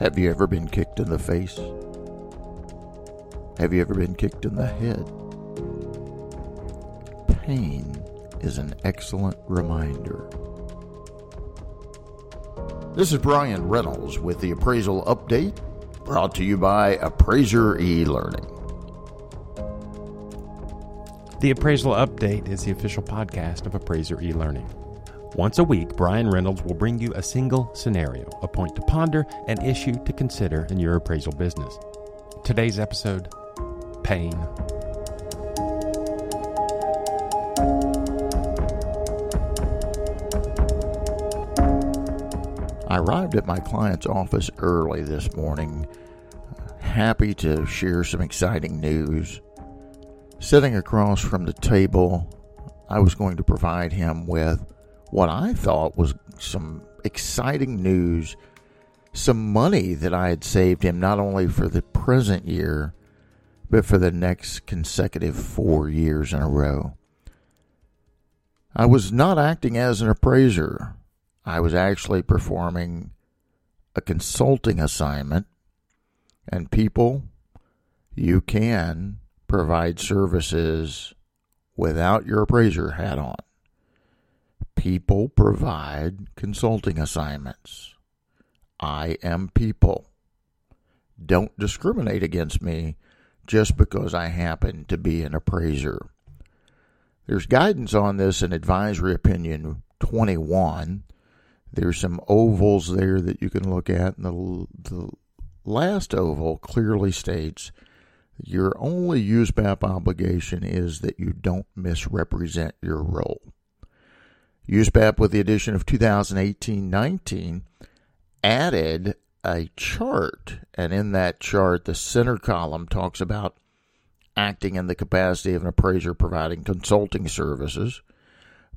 Have you ever been kicked in the face? Have you ever been kicked in the head? Pain is an excellent reminder. This is Bryan Reynolds with the appraisal update brought to you by Appraiser e Learning. The Appraisal Update is the official podcast of Appraiser e Learning. Once a week, Bryan Reynolds will bring you a single scenario, a point to ponder, an issue to consider in your appraisal business. Today's episode Pain. I arrived at my client's office early this morning, happy to share some exciting news. Sitting across from the table, I was going to provide him with what I thought was some exciting news, some money that I had saved him not only for the present year, but for the next consecutive four years in a row. I was not acting as an appraiser. I was actually performing a consulting assignment. And people, you can provide services without your appraiser hat on people provide consulting assignments. I am people. Don't discriminate against me just because I happen to be an appraiser. There's guidance on this in Advisory Opinion 21. There's some ovals there that you can look at, and the, the last oval clearly states your only USPAP obligation is that you don't misrepresent your role. USPAP, with the addition of 2018-19, added a chart, and in that chart, the center column talks about acting in the capacity of an appraiser providing consulting services,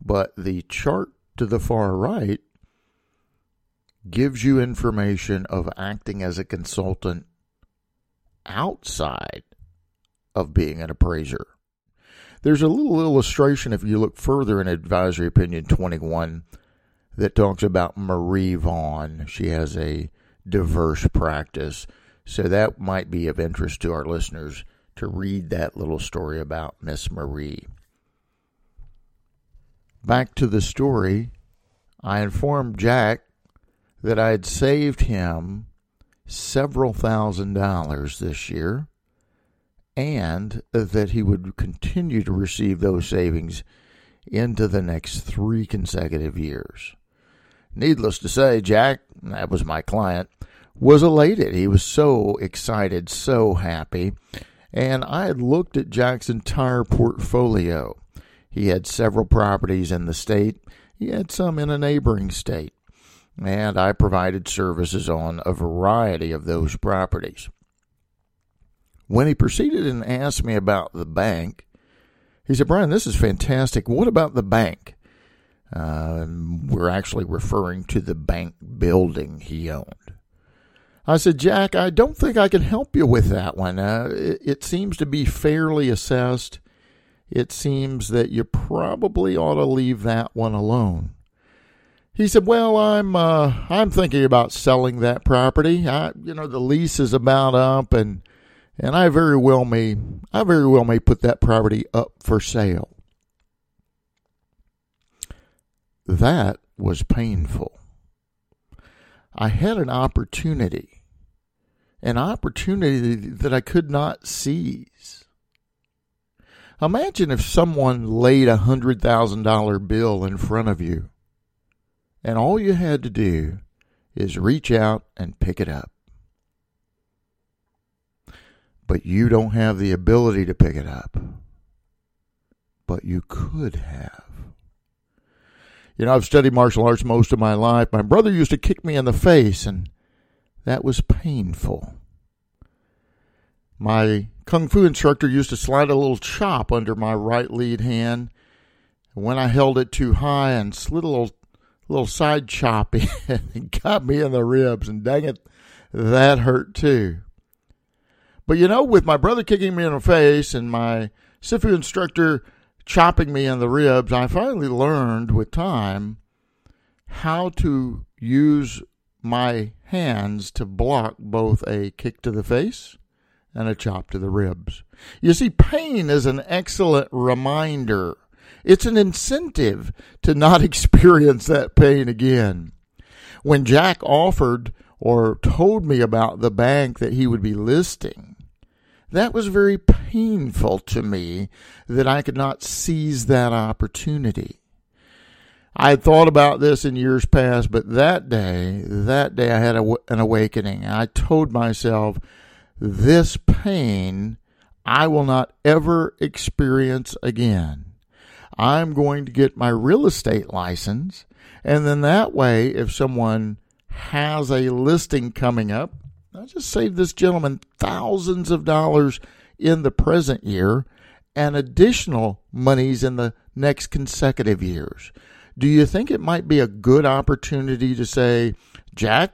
but the chart to the far right gives you information of acting as a consultant outside of being an appraiser. There's a little illustration if you look further in Advisory Opinion 21 that talks about Marie Vaughn. She has a diverse practice. So that might be of interest to our listeners to read that little story about Miss Marie. Back to the story, I informed Jack that I had saved him several thousand dollars this year and that he would continue to receive those savings into the next three consecutive years. Needless to say, Jack, that was my client, was elated. He was so excited, so happy. And I had looked at Jack's entire portfolio. He had several properties in the state, he had some in a neighboring state. And I provided services on a variety of those properties. When he proceeded and asked me about the bank, he said, Bryan, this is fantastic. What about the bank? Uh, we're actually referring to the bank building he owned. I said, Jack, I don't think I can help you with that one. Uh, it, it seems to be fairly assessed. It seems that you probably ought to leave that one alone. He said, "Well, I'm uh, I'm thinking about selling that property. I, you know, the lease is about up, and and I very well may I very well may put that property up for sale. That was painful. I had an opportunity, an opportunity that I could not seize. Imagine if someone laid a hundred thousand dollar bill in front of you, and all you had to do is reach out and pick it up but you don't have the ability to pick it up. But you could have. You know, I've studied martial arts most of my life. My brother used to kick me in the face, and that was painful. My kung fu instructor used to slide a little chop under my right lead hand. And when I held it too high and slid a little, little side chop in, it got me in the ribs, and dang it, that hurt too. But you know, with my brother kicking me in the face and my Sifu instructor chopping me in the ribs, I finally learned with time how to use my hands to block both a kick to the face and a chop to the ribs. You see, pain is an excellent reminder. It's an incentive to not experience that pain again. When Jack offered or told me about the bank that he would be listing, that was very painful to me that I could not seize that opportunity. I had thought about this in years past, but that day, that day I had a, an awakening. I told myself, this pain I will not ever experience again. I'm going to get my real estate license. And then that way, if someone has a listing coming up, I just saved this gentleman thousands of dollars in the present year and additional monies in the next consecutive years. Do you think it might be a good opportunity to say, Jack,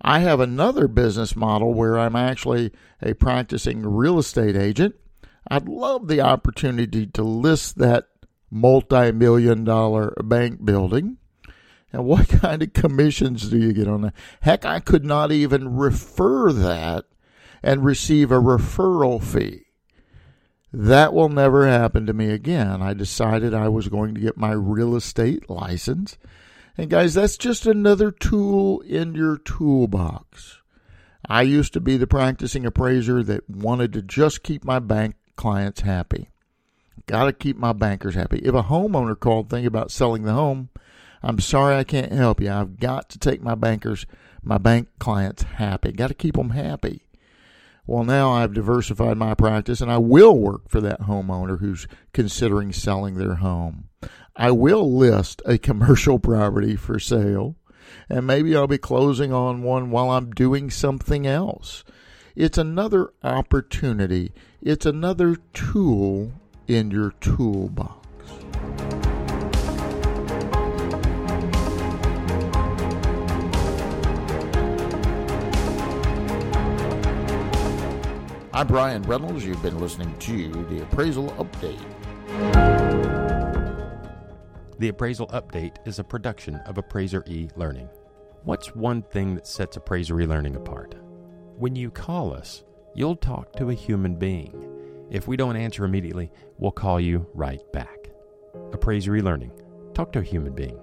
I have another business model where I'm actually a practicing real estate agent. I'd love the opportunity to list that multi million dollar bank building. And what kind of commissions do you get on that? Heck, I could not even refer that and receive a referral fee. That will never happen to me again. I decided I was going to get my real estate license. And guys, that's just another tool in your toolbox. I used to be the practicing appraiser that wanted to just keep my bank clients happy. Got to keep my bankers happy. If a homeowner called thinking about selling the home, I'm sorry I can't help you. I've got to take my bankers, my bank clients happy. Got to keep them happy. Well, now I've diversified my practice and I will work for that homeowner who's considering selling their home. I will list a commercial property for sale and maybe I'll be closing on one while I'm doing something else. It's another opportunity, it's another tool in your toolbox. I'm Bryan Reynolds. You've been listening to the Appraisal Update. The Appraisal Update is a production of Appraiser e Learning. What's one thing that sets Appraiser e Learning apart? When you call us, you'll talk to a human being. If we don't answer immediately, we'll call you right back. Appraiser e Learning. Talk to a human being.